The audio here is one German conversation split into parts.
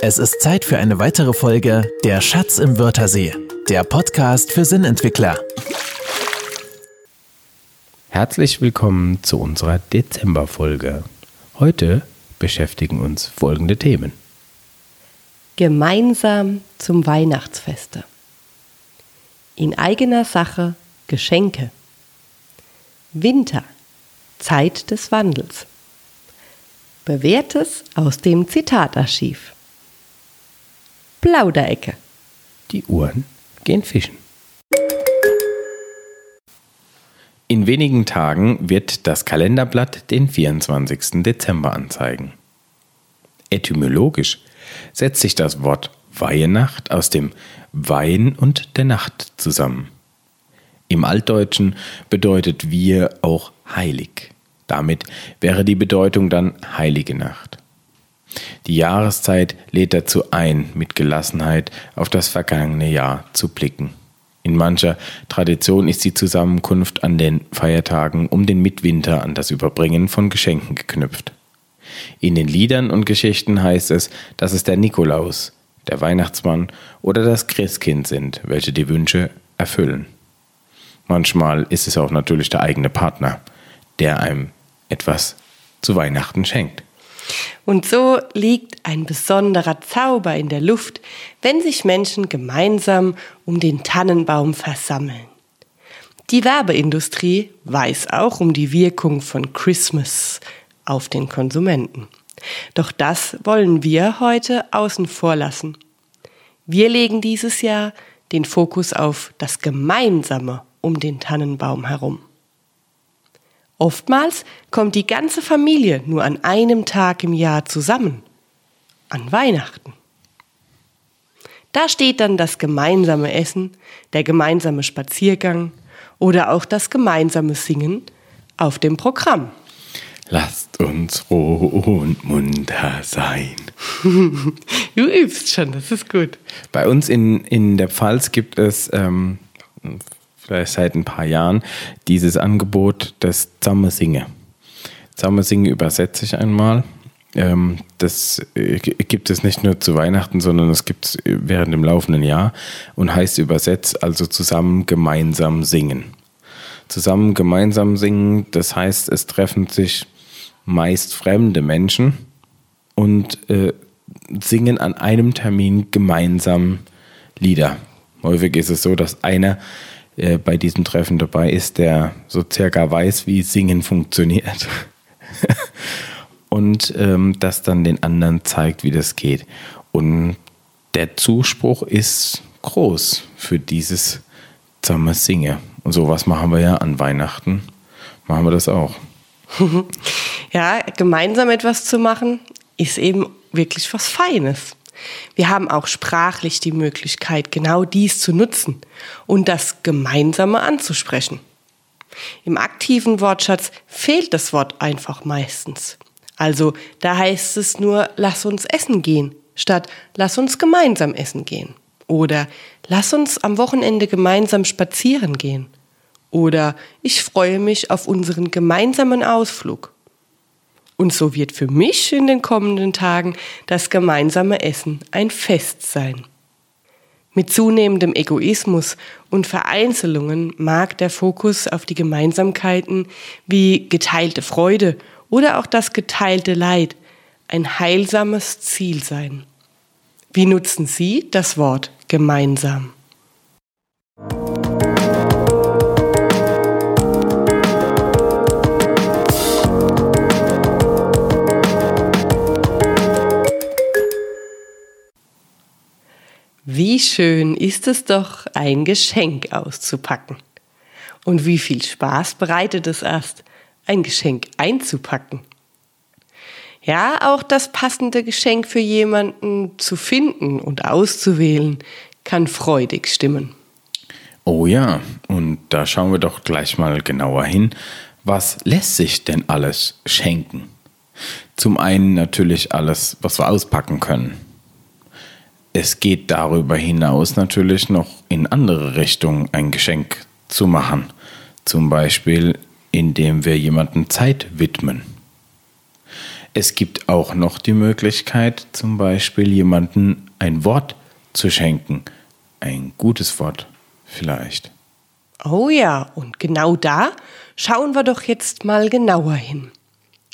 Es ist Zeit für eine weitere Folge Der Schatz im Wörthersee, der Podcast für Sinnentwickler. Herzlich willkommen zu unserer Dezemberfolge. Heute beschäftigen uns folgende Themen. Gemeinsam zum Weihnachtsfeste. In eigener Sache Geschenke. Winter, Zeit des Wandels. Bewährtes aus dem Zitatarchiv. Plauderecke. Die Uhren gehen fischen. In wenigen Tagen wird das Kalenderblatt den 24. Dezember anzeigen. Etymologisch setzt sich das Wort Weihenacht aus dem Weihen und der Nacht zusammen. Im Altdeutschen bedeutet wir auch heilig. Damit wäre die Bedeutung dann heilige Nacht. Die Jahreszeit lädt dazu ein, mit Gelassenheit auf das vergangene Jahr zu blicken. In mancher Tradition ist die Zusammenkunft an den Feiertagen um den Mitwinter an das Überbringen von Geschenken geknüpft. In den Liedern und Geschichten heißt es, dass es der Nikolaus, der Weihnachtsmann oder das Christkind sind, welche die Wünsche erfüllen. Manchmal ist es auch natürlich der eigene Partner, der einem etwas zu Weihnachten schenkt. Und so liegt ein besonderer Zauber in der Luft, wenn sich Menschen gemeinsam um den Tannenbaum versammeln. Die Werbeindustrie weiß auch um die Wirkung von Christmas auf den Konsumenten. Doch das wollen wir heute außen vor lassen. Wir legen dieses Jahr den Fokus auf das Gemeinsame um den Tannenbaum herum. Oftmals kommt die ganze Familie nur an einem Tag im Jahr zusammen, an Weihnachten. Da steht dann das gemeinsame Essen, der gemeinsame Spaziergang oder auch das gemeinsame Singen auf dem Programm. Lasst uns roh und munter sein. du übst schon, das ist gut. Bei uns in, in der Pfalz gibt es ähm, seit ein paar Jahren, dieses Angebot des Zammesinge. Zammesinge übersetze ich einmal. Ähm, das äh, gibt es nicht nur zu Weihnachten, sondern es gibt es während dem laufenden Jahr und heißt übersetzt also zusammen gemeinsam singen. Zusammen gemeinsam singen, das heißt, es treffen sich meist fremde Menschen und äh, singen an einem Termin gemeinsam Lieder. Häufig ist es so, dass einer äh, bei diesem Treffen dabei ist, der so circa weiß, wie Singen funktioniert. und ähm, das dann den anderen zeigt, wie das geht. Und der Zuspruch ist groß für dieses Zusammen Singe. Und sowas machen wir ja an Weihnachten. Machen wir das auch. ja, gemeinsam etwas zu machen, ist eben wirklich was Feines. Wir haben auch sprachlich die Möglichkeit, genau dies zu nutzen und das Gemeinsame anzusprechen. Im aktiven Wortschatz fehlt das Wort einfach meistens. Also da heißt es nur, lass uns essen gehen, statt lass uns gemeinsam essen gehen. Oder lass uns am Wochenende gemeinsam spazieren gehen. Oder ich freue mich auf unseren gemeinsamen Ausflug. Und so wird für mich in den kommenden Tagen das gemeinsame Essen ein Fest sein. Mit zunehmendem Egoismus und Vereinzelungen mag der Fokus auf die Gemeinsamkeiten wie geteilte Freude oder auch das geteilte Leid ein heilsames Ziel sein. Wie nutzen Sie das Wort gemeinsam? Wie schön ist es doch, ein Geschenk auszupacken. Und wie viel Spaß bereitet es erst, ein Geschenk einzupacken. Ja, auch das passende Geschenk für jemanden zu finden und auszuwählen, kann freudig stimmen. Oh ja, und da schauen wir doch gleich mal genauer hin. Was lässt sich denn alles schenken? Zum einen natürlich alles, was wir auspacken können es geht darüber hinaus natürlich noch in andere Richtungen ein Geschenk zu machen. Zum Beispiel, indem wir jemandem Zeit widmen. Es gibt auch noch die Möglichkeit, zum Beispiel jemanden ein Wort zu schenken. Ein gutes Wort vielleicht. Oh ja, und genau da schauen wir doch jetzt mal genauer hin.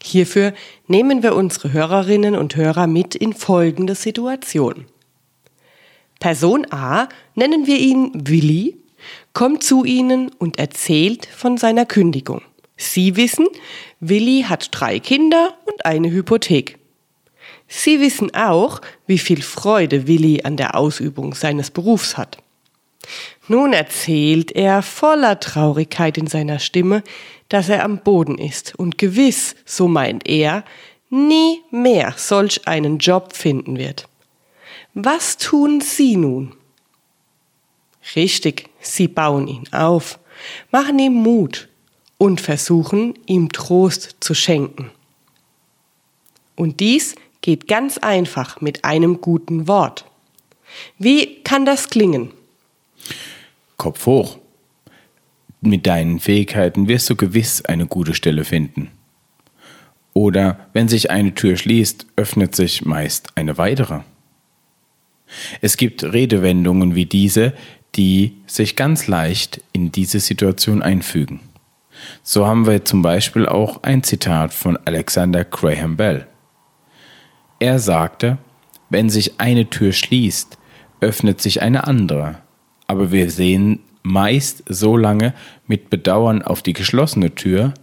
Hierfür nehmen wir unsere Hörerinnen und Hörer mit in folgende Situation. Person A, nennen wir ihn Willi, kommt zu Ihnen und erzählt von seiner Kündigung. Sie wissen, Willi hat drei Kinder und eine Hypothek. Sie wissen auch, wie viel Freude Willi an der Ausübung seines Berufs hat. Nun erzählt er voller Traurigkeit in seiner Stimme, dass er am Boden ist und gewiss, so meint er, nie mehr solch einen Job finden wird. Was tun Sie nun? Richtig, Sie bauen ihn auf, machen ihm Mut und versuchen ihm Trost zu schenken. Und dies geht ganz einfach mit einem guten Wort. Wie kann das klingen? Kopf hoch. Mit deinen Fähigkeiten wirst du gewiss eine gute Stelle finden. Oder wenn sich eine Tür schließt, öffnet sich meist eine weitere. Es gibt Redewendungen wie diese, die sich ganz leicht in diese Situation einfügen. So haben wir zum Beispiel auch ein Zitat von Alexander Graham Bell. Er sagte, wenn sich eine Tür schließt, öffnet sich eine andere aber wir sehen meist so lange mit Bedauern auf die geschlossene Tür,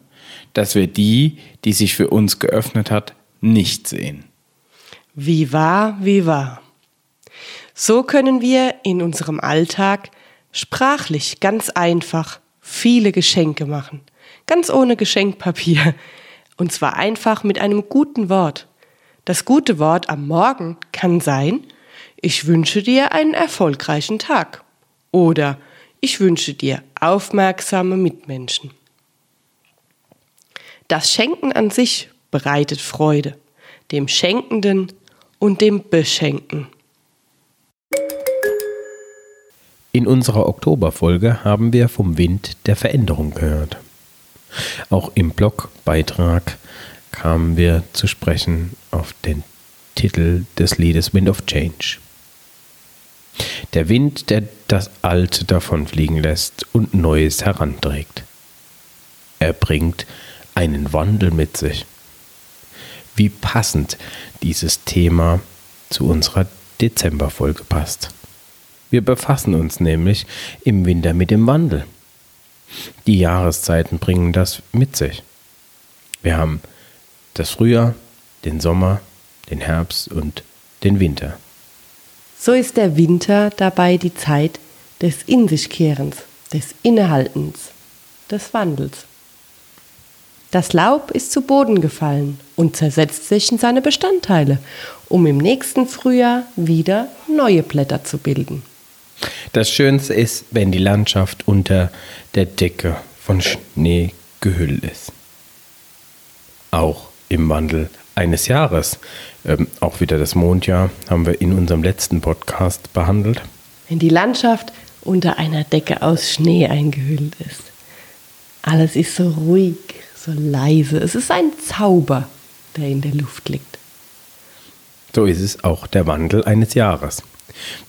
dass wir die, die sich für uns geöffnet hat, nicht sehen. Wie wahr, wie wahr. So können wir in unserem Alltag sprachlich ganz einfach viele Geschenke machen, ganz ohne Geschenkpapier, und zwar einfach mit einem guten Wort. Das gute Wort am Morgen kann sein, ich wünsche dir einen erfolgreichen Tag oder ich wünsche dir aufmerksame Mitmenschen. Das Schenken an sich bereitet Freude, dem Schenkenden und dem Beschenken. In unserer Oktoberfolge haben wir vom Wind der Veränderung gehört. Auch im Blogbeitrag kamen wir zu sprechen auf den Titel des Liedes Wind of Change. Der Wind, der das Alte davonfliegen lässt und Neues heranträgt. Er bringt einen Wandel mit sich. Wie passend dieses Thema zu unserer Dezemberfolge passt. Wir befassen uns nämlich im Winter mit dem Wandel. Die Jahreszeiten bringen das mit sich. Wir haben das Frühjahr, den Sommer, den Herbst und den Winter. So ist der Winter dabei die Zeit des In sich Kehrens, des Innehaltens, des Wandels. Das Laub ist zu Boden gefallen und zersetzt sich in seine Bestandteile, um im nächsten Frühjahr wieder neue Blätter zu bilden. Das Schönste ist, wenn die Landschaft unter der Decke von Schnee gehüllt ist. Auch im Wandel eines Jahres. Ähm, auch wieder das Mondjahr haben wir in unserem letzten Podcast behandelt. Wenn die Landschaft unter einer Decke aus Schnee eingehüllt ist. Alles ist so ruhig, so leise. Es ist ein Zauber, der in der Luft liegt. So ist es auch der Wandel eines Jahres.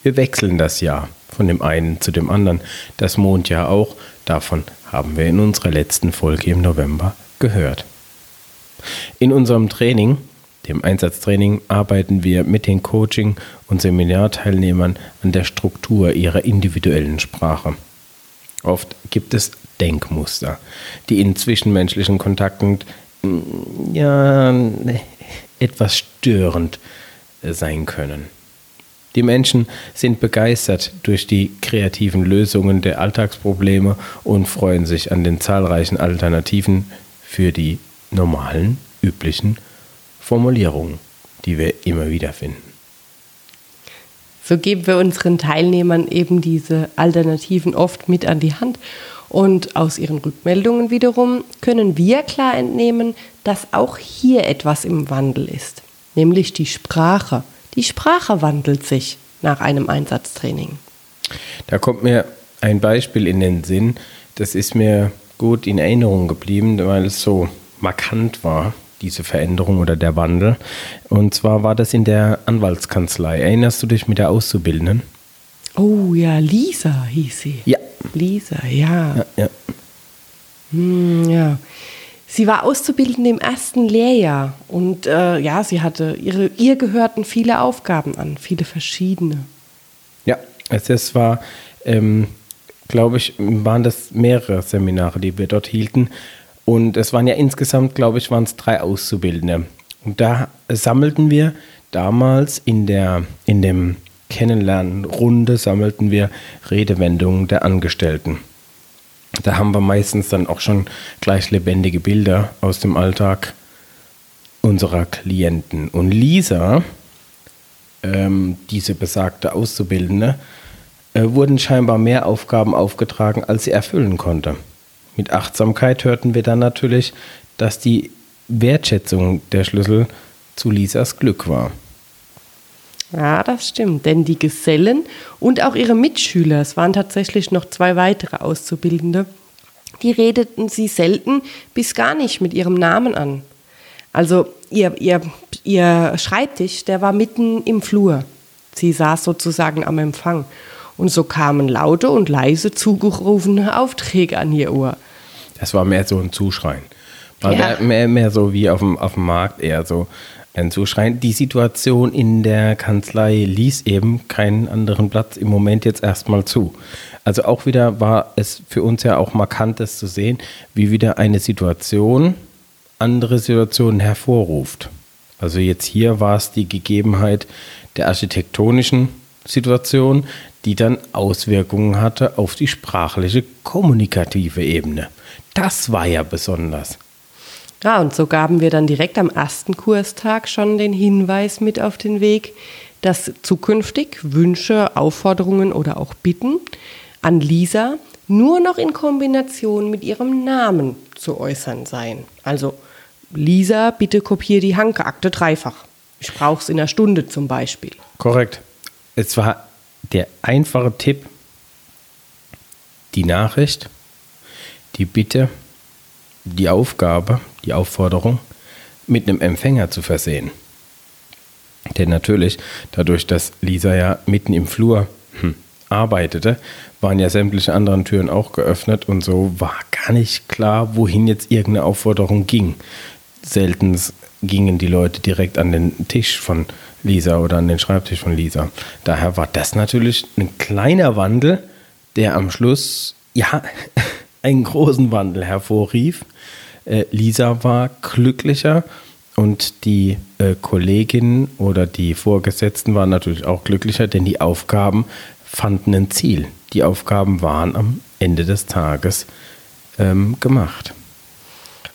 Wir wechseln das Jahr von dem einen zu dem anderen. Das Mondjahr auch. Davon haben wir in unserer letzten Folge im November gehört. In unserem Training, dem Einsatztraining, arbeiten wir mit den Coaching- und Seminarteilnehmern an der Struktur ihrer individuellen Sprache. Oft gibt es Denkmuster, die in zwischenmenschlichen Kontakten mm, ja etwas störend sein können. Die Menschen sind begeistert durch die kreativen Lösungen der Alltagsprobleme und freuen sich an den zahlreichen Alternativen für die normalen, üblichen Formulierungen, die wir immer wieder finden. So geben wir unseren Teilnehmern eben diese Alternativen oft mit an die Hand. Und aus ihren Rückmeldungen wiederum können wir klar entnehmen, dass auch hier etwas im Wandel ist, nämlich die Sprache. Die Sprache wandelt sich nach einem Einsatztraining. Da kommt mir ein Beispiel in den Sinn, das ist mir gut in Erinnerung geblieben, weil es so markant war, diese Veränderung oder der Wandel. Und zwar war das in der Anwaltskanzlei. Erinnerst du dich mit der Auszubildenden? Oh ja, Lisa hieß sie. Ja. Lisa, ja. Ja, ja. Hm, ja. Sie war Auszubildende im ersten Lehrjahr und äh, ja, sie hatte ihre, ihr gehörten viele Aufgaben an, viele verschiedene. Ja, es, es war, ähm, glaube ich, waren das mehrere Seminare, die wir dort hielten. Und es waren ja insgesamt, glaube ich, waren es drei Auszubildende. Und da sammelten wir damals in der, in dem Kennenlernrunde sammelten wir Redewendungen der Angestellten. Da haben wir meistens dann auch schon gleich lebendige Bilder aus dem Alltag unserer Klienten. Und Lisa, ähm, diese besagte Auszubildende, äh, wurden scheinbar mehr Aufgaben aufgetragen, als sie erfüllen konnte. Mit Achtsamkeit hörten wir dann natürlich, dass die Wertschätzung der Schlüssel zu Lisas Glück war. Ja, das stimmt. Denn die Gesellen und auch ihre Mitschüler, es waren tatsächlich noch zwei weitere Auszubildende, die redeten sie selten bis gar nicht mit ihrem Namen an. Also ihr, ihr, ihr Schreibtisch, der war mitten im Flur. Sie saß sozusagen am Empfang. Und so kamen laute und leise zugerufene Aufträge an ihr Ohr. Das war mehr so ein Zuschreien. War Ja. mehr, mehr so wie auf dem, auf dem Markt, eher so ein Zuschreien. Die Situation in der Kanzlei ließ eben keinen anderen Platz im Moment jetzt erstmal zu. Also auch wieder war es für uns ja auch markant, das zu sehen, wie wieder eine Situation andere Situationen hervorruft. Also jetzt hier war es die Gegebenheit der architektonischen Situation, die dann Auswirkungen hatte auf die sprachliche kommunikative Ebene. Das war ja besonders. Ja, und so gaben wir dann direkt am ersten Kurstag schon den Hinweis mit auf den Weg, dass zukünftig Wünsche, Aufforderungen oder auch Bitten an Lisa nur noch in Kombination mit ihrem Namen zu äußern seien. Also, Lisa, bitte kopiere die Hanke-Akte dreifach. Ich brauche es in einer Stunde zum Beispiel. Korrekt. Es war der einfache Tipp, die Nachricht, die Bitte, die Aufgabe, die Aufforderung mit einem Empfänger zu versehen. Denn natürlich, dadurch, dass Lisa ja mitten im Flur hm, arbeitete, waren ja sämtliche anderen Türen auch geöffnet und so war gar nicht klar, wohin jetzt irgendeine Aufforderung ging. Selten gingen die Leute direkt an den Tisch von Lisa oder an den Schreibtisch von Lisa. Daher war das natürlich ein kleiner Wandel, der am Schluss ja einen großen Wandel hervorrief. Äh, Lisa war glücklicher und die äh, Kolleginnen oder die Vorgesetzten waren natürlich auch glücklicher, denn die Aufgaben fanden ein Ziel. Die Aufgaben waren am Ende des Tages ähm, gemacht.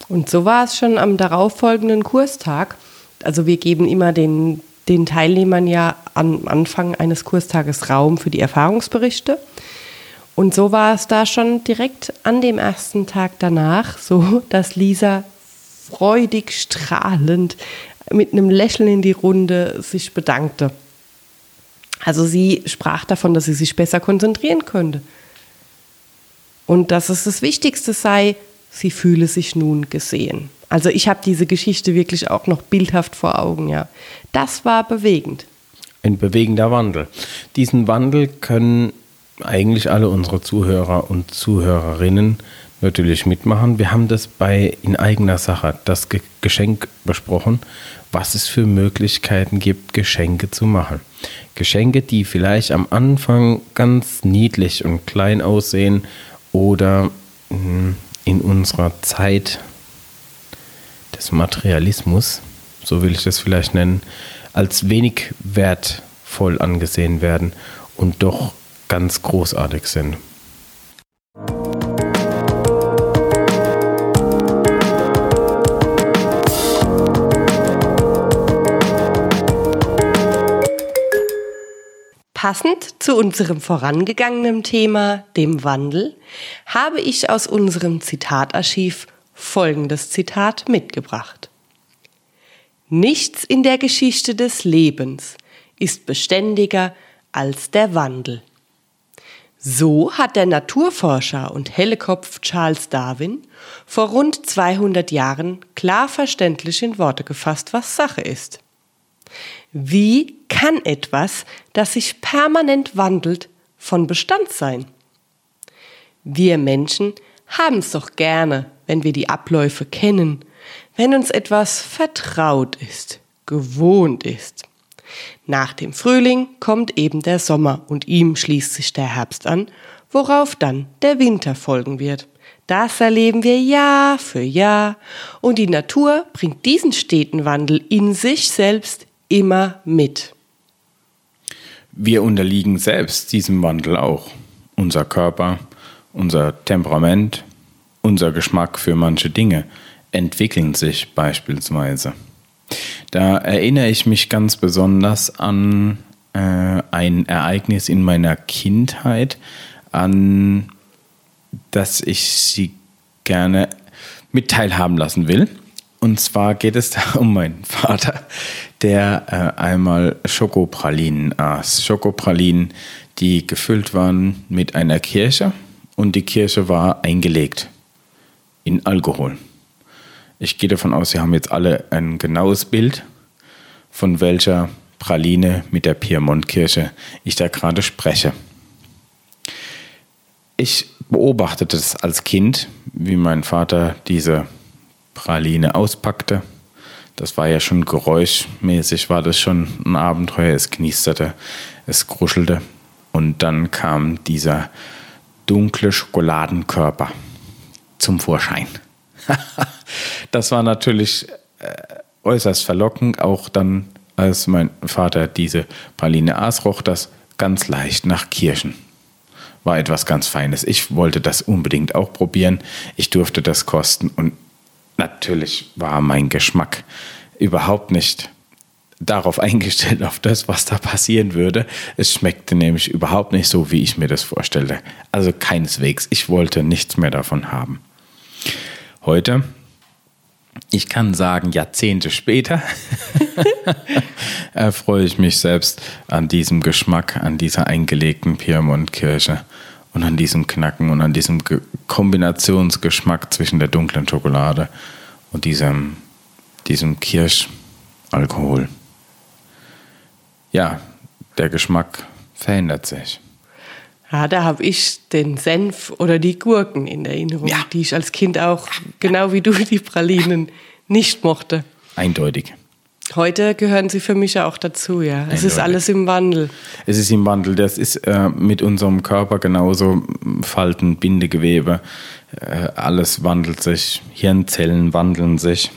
Und so war es schon am darauffolgenden Kurstag. Also wir geben immer den, den Teilnehmern ja am Anfang eines Kurstages Raum für die Erfahrungsberichte. Und so war es da schon direkt an dem ersten Tag danach so, dass Lisa freudig, strahlend, mit einem Lächeln in die Runde sich bedankte. Also sie sprach davon, dass sie sich besser konzentrieren könnte. Und dass es das Wichtigste sei, sie fühle sich nun gesehen. Also ich habe diese Geschichte wirklich auch noch bildhaft vor Augen, ja. Das war bewegend. Ein bewegender Wandel. Diesen Wandel können eigentlich alle unsere Zuhörer und Zuhörerinnen natürlich mitmachen. Wir haben das bei in eigener Sache das Ge Geschenk besprochen, was es für Möglichkeiten gibt, Geschenke zu machen. Geschenke, die vielleicht am Anfang ganz niedlich und klein aussehen oder mh, in unserer Zeit des Materialismus, so will ich das vielleicht nennen, als wenig wertvoll angesehen werden und doch ganz großartig sind. Passend zu unserem vorangegangenen Thema, dem Wandel, habe ich aus unserem Zitatarchiv folgendes Zitat mitgebracht. Nichts in der Geschichte des Lebens ist beständiger als der Wandel. So hat der Naturforscher und Hellekopf Charles Darwin vor rund 200 Jahren klar verständlich in Worte gefasst, was Sache ist. Wie kann etwas, das sich permanent wandelt, von Bestand sein? Wir Menschen haben es doch gerne, wenn wir die Abläufe kennen, wenn uns etwas vertraut ist, gewohnt ist. Nach dem Frühling kommt eben der Sommer und ihm schließt sich der Herbst an, worauf dann der Winter folgen wird. Das erleben wir Jahr für Jahr und die Natur bringt diesen steten Wandel in sich selbst immer mit. Wir unterliegen selbst diesem Wandel auch. Unser Körper, unser Temperament, unser Geschmack für manche Dinge entwickeln sich beispielsweise. Da erinnere ich mich ganz besonders an äh, ein Ereignis in meiner Kindheit, an das ich Sie gerne mit teilhaben lassen will. Und zwar geht es da um meinen Vater, der äh, einmal Schokopralinen aß. Schokopralinen, die gefüllt waren mit einer Kirche und die Kirche war eingelegt in Alkohol. Ich gehe davon aus, Sie haben jetzt alle ein genaues Bild, von welcher Praline mit der Piemontkirche ich da gerade spreche. Ich beobachtete es als Kind, wie mein Vater diese Praline auspackte. Das war ja schon geräuschmäßig, war das schon ein Abenteuer. Es knisterte, es kruschelte und dann kam dieser dunkle Schokoladenkörper zum Vorschein. das war natürlich äh, äußerst verlockend, auch dann, als mein Vater diese Praline aß, roch das ganz leicht nach Kirschen. War etwas ganz Feines. Ich wollte das unbedingt auch probieren. Ich durfte das kosten und natürlich war mein Geschmack überhaupt nicht darauf eingestellt, auf das, was da passieren würde. Es schmeckte nämlich überhaupt nicht so, wie ich mir das vorstellte. Also keineswegs. Ich wollte nichts mehr davon haben. Heute, ich kann sagen, Jahrzehnte später, erfreue ich mich selbst an diesem Geschmack, an dieser eingelegten Piemontkirche und an diesem Knacken und an diesem Kombinationsgeschmack zwischen der dunklen Schokolade und diesem, diesem Kirschalkohol. Ja, der Geschmack verändert sich. Ja, da habe ich den Senf oder die Gurken in Erinnerung, ja. die ich als Kind auch, genau wie du, die Pralinen nicht mochte. Eindeutig. Heute gehören sie für mich ja auch dazu, ja. Eindeutig. Es ist alles im Wandel. Es ist im Wandel. Das ist äh, mit unserem Körper genauso. Falten, Bindegewebe, äh, alles wandelt sich. Hirnzellen wandeln sich.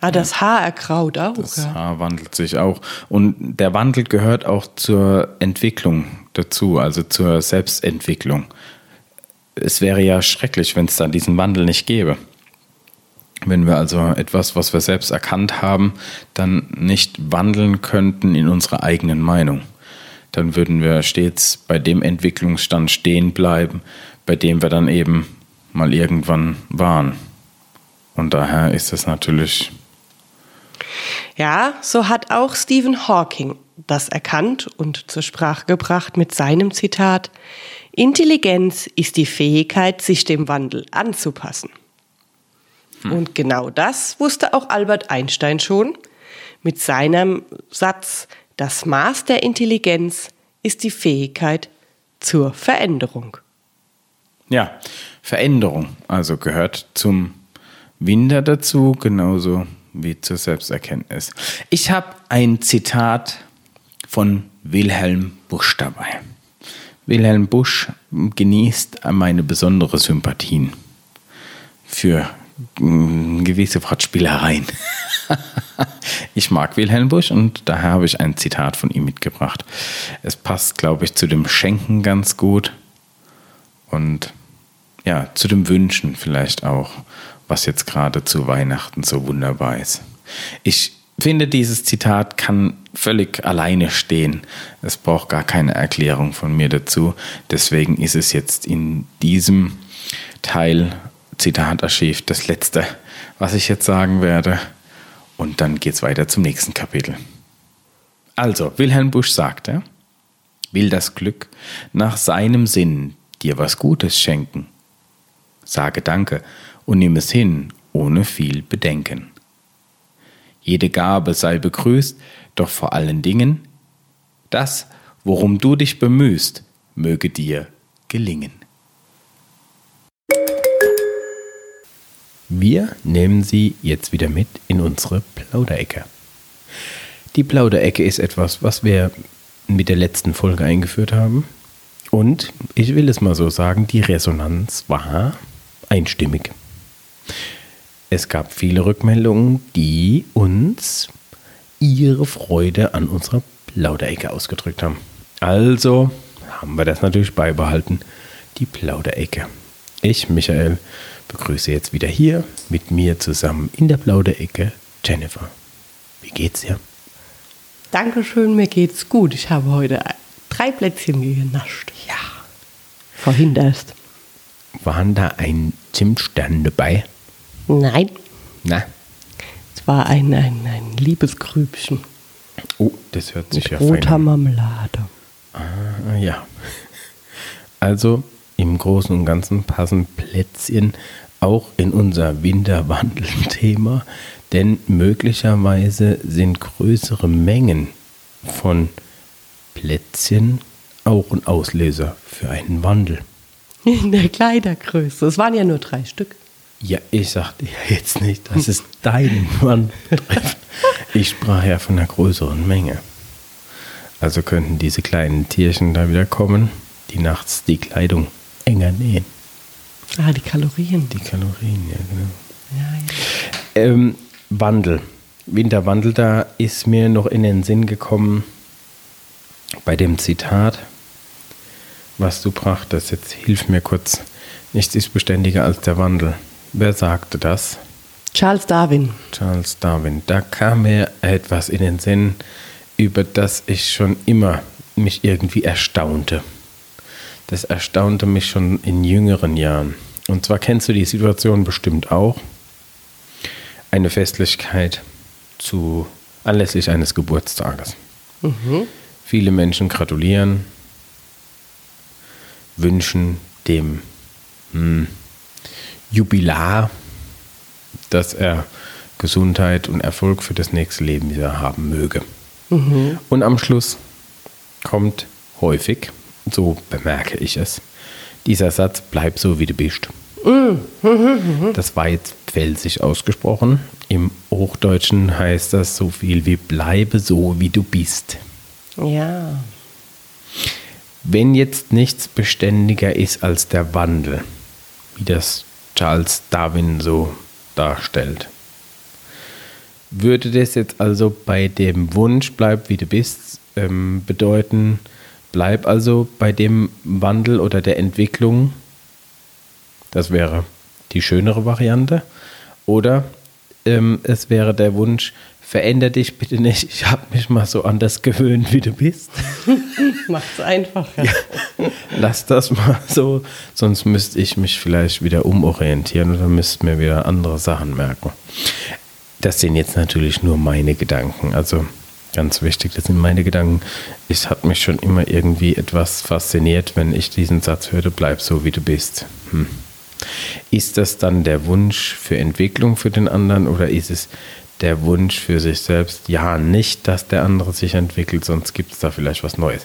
Ah, das Haar erkraut auch. Das ja. Haar wandelt sich auch. Und der Wandel gehört auch zur Entwicklung dazu, also zur Selbstentwicklung. Es wäre ja schrecklich, wenn es dann diesen Wandel nicht gäbe. Wenn wir also etwas, was wir selbst erkannt haben, dann nicht wandeln könnten in unserer eigenen Meinung. Dann würden wir stets bei dem Entwicklungsstand stehen bleiben, bei dem wir dann eben mal irgendwann waren. Und daher ist es natürlich ja, so hat auch Stephen Hawking das erkannt und zur Sprache gebracht mit seinem Zitat Intelligenz ist die Fähigkeit, sich dem Wandel anzupassen. Hm. Und genau das wusste auch Albert Einstein schon mit seinem Satz, das Maß der Intelligenz ist die Fähigkeit zur Veränderung. Ja, Veränderung also gehört zum Winder dazu, genauso wie zur Selbsterkenntnis. Ich habe ein Zitat von Wilhelm Busch dabei. Wilhelm Busch genießt meine besondere Sympathien für mm, gewisse Wortspielereien. ich mag Wilhelm Busch und daher habe ich ein Zitat von ihm mitgebracht. Es passt, glaube ich, zu dem Schenken ganz gut und ja, zu dem Wünschen vielleicht auch was jetzt gerade zu Weihnachten so wunderbar ist. Ich finde, dieses Zitat kann völlig alleine stehen. Es braucht gar keine Erklärung von mir dazu. Deswegen ist es jetzt in diesem Teil Zitatarchiv das letzte, was ich jetzt sagen werde. Und dann geht es weiter zum nächsten Kapitel. Also, Wilhelm Busch sagte, will das Glück nach seinem Sinn dir was Gutes schenken. Sage Danke und nimm es hin, ohne viel Bedenken. Jede Gabe sei begrüßt, doch vor allen Dingen, das, worum du dich bemühst, möge dir gelingen. Wir nehmen Sie jetzt wieder mit in unsere Plauderecke. Die Plauderecke ist etwas, was wir mit der letzten Folge eingeführt haben. Und ich will es mal so sagen, die Resonanz war einstimmig. Es gab viele Rückmeldungen, die uns ihre Freude an unserer Plauderecke ausgedrückt haben. Also haben wir das natürlich beibehalten, die Plauderecke. Ich, Michael, begrüße jetzt wieder hier mit mir zusammen in der Plauderecke Jennifer. Wie geht's dir? Dankeschön, mir geht's gut. Ich habe heute drei Plätzchen genascht. Ja. Vorhin erst. Waren da ein Zimtstern dabei? Nein. Na? Es war ein, ein, ein Liebesgrübchen. Oh, das hört sich Mit ja roter fein an. Marmelade. Ah, ja. Also im Großen und Ganzen passen Plätzchen auch in unser Winterwandelthema, denn möglicherweise sind größere Mengen von Plätzchen auch ein Auslöser für einen Wandel. In der Kleidergröße. Es waren ja nur drei Stück. Ja, ich sagte ja jetzt nicht, dass es deinen Mann betrifft. Ich sprach ja von einer größeren Menge. Also könnten diese kleinen Tierchen da wieder kommen, die nachts die Kleidung enger nähen. Ah, die Kalorien. Die Kalorien, ja genau. Ja, ja. Ähm, Wandel. Winterwandel, da ist mir noch in den Sinn gekommen bei dem Zitat, was du brachtest. Jetzt hilf mir kurz. Nichts ist beständiger als der Wandel. Wer sagte das? Charles Darwin. Charles Darwin. Da kam mir etwas in den Sinn, über das ich schon immer mich irgendwie erstaunte. Das erstaunte mich schon in jüngeren Jahren. Und zwar kennst du die Situation bestimmt auch. Eine Festlichkeit zu anlässlich eines Geburtstages. Viele Menschen gratulieren, wünschen dem hm, Jubilar, dass er Gesundheit und Erfolg für das nächste Leben wieder haben möge. Und am Schluss kommt häufig, so bemerke ich es, dieser Satz, bleib so wie du bist. Das war jetzt pfälzisch ausgesprochen. Im Hochdeutschen heißt das so viel wie bleibe so wie du bist. Ja. Wenn jetzt nichts beständiger ist als der Wandel, wie das Charles Darwin so darstellt, würde das jetzt also bei dem Wunsch, bleib wie du bist, ähm, bedeuten, bleib also bei dem Wandel oder der Entwicklung, das wäre die schönere Variante, oder ähm, es wäre der Wunsch, veränder dich bitte nicht, ich habe mich mal so anders gewöhnt, wie du bist. Macht's einfacher. Lass das mal so, sonst müsste ich mich vielleicht wieder umorientieren oder müsste mir wieder andere Sachen merken. Das sind jetzt natürlich nur meine Gedanken. Also ganz wichtig, das sind meine Gedanken. Es hat mich schon immer irgendwie etwas fasziniert, wenn ich diesen Satz hörte, bleib so wie du bist. Hm. Ist das dann der Wunsch für Entwicklung für den anderen oder ist es der Wunsch für sich selbst? Ja, nicht, dass der andere sich entwickelt, sonst gibt es da vielleicht was Neues.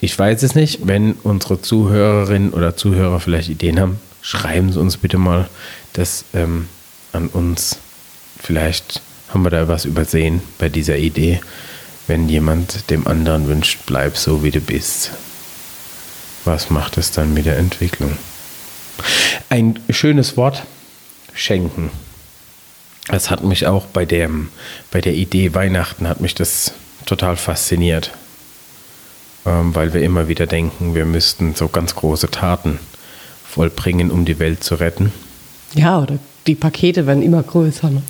Ich weiß es nicht. Wenn unsere Zuhörerinnen oder Zuhörer vielleicht Ideen haben, schreiben Sie uns bitte mal das ähm, an uns. Vielleicht haben wir da was übersehen bei dieser Idee, wenn jemand dem anderen wünscht, bleib so wie du bist. Was macht es dann mit der Entwicklung? Ein schönes Wort, schenken. Das hat mich auch bei, dem, bei der Idee Weihnachten hat mich das total fasziniert ähm, weil wir immer wieder denken, wir müssten so ganz große Taten vollbringen, um die Welt zu retten. Ja, oder die Pakete werden immer größer. Ne?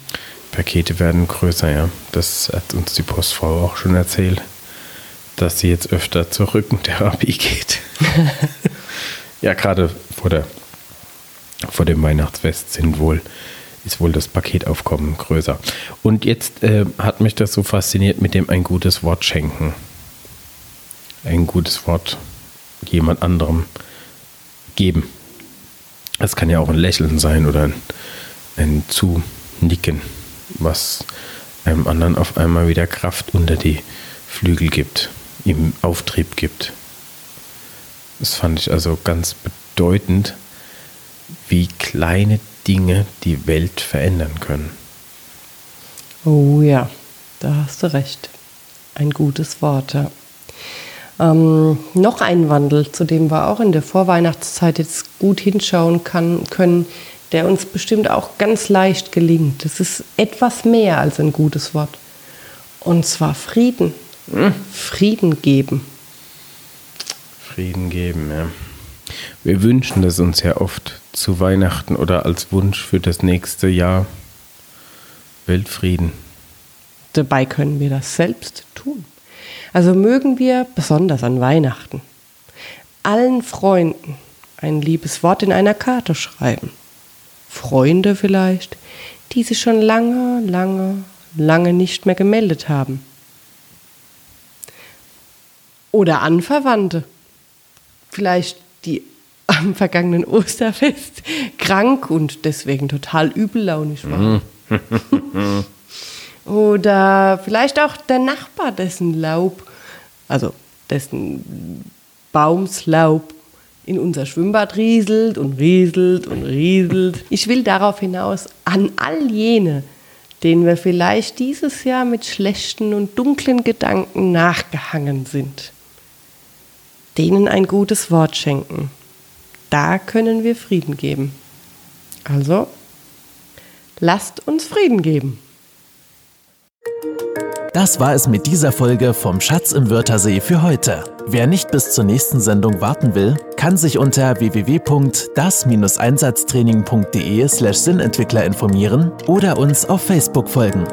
Pakete werden größer, ja. Das hat uns die Postfrau auch schon erzählt, dass sie jetzt öfter zur Rückentherapie geht. ja, gerade vor, der, vor dem Weihnachtsfest sind wohl, ist wohl das Paketaufkommen größer. Und jetzt äh, hat mich das so fasziniert mit dem ein gutes Wort schenken. ein gutes Wort jemand anderem geben. Das kann ja auch ein Lächeln sein oder ein, ein Zunicken, was einem anderen auf einmal wieder Kraft unter die Flügel gibt, ihm Auftrieb gibt. Das fand ich also ganz bedeutend, wie kleine Dinge die Welt verändern können. Oh ja, da hast du recht. Ein gutes Wort, ja. Ähm, noch ein Wandel, zu dem wir auch in der Vorweihnachtszeit jetzt gut hinschauen kann, können, der uns bestimmt auch ganz leicht gelingt. Das ist etwas mehr als ein gutes Wort. Und zwar Frieden. Hm? Frieden geben. Frieden geben, ja. Wir wünschen das uns ja oft zu Weihnachten oder als Wunsch für das nächste Jahr. Weltfrieden. Dabei können wir das selbst tun. Also mögen wir, besonders an Weihnachten, allen Freunden ein liebes Wort in einer Karte schreiben. Freunde vielleicht, die sich schon lange, lange, lange nicht mehr gemeldet haben. Oder Anverwandte, vielleicht die am vergangenen Osterfest krank und deswegen total übellaunig waren. Oder vielleicht auch der Nachbar, dessen Laub, also dessen Baumslaub in unser Schwimmbad rieselt und rieselt und rieselt. Ich will darauf hinaus an all jene, denen wir vielleicht dieses Jahr mit schlechten und dunklen Gedanken nachgehangen sind. Denen ein gutes Wort schenken. Da können wir Frieden geben. Also, lasst uns Frieden geben. Das war es mit dieser Folge vom Schatz im Wörthersee für heute. Wer nicht bis zur nächsten Sendung warten will, kann sich unter www.das-einsatztraining.de/sinnentwickler informieren oder uns auf Facebook folgen.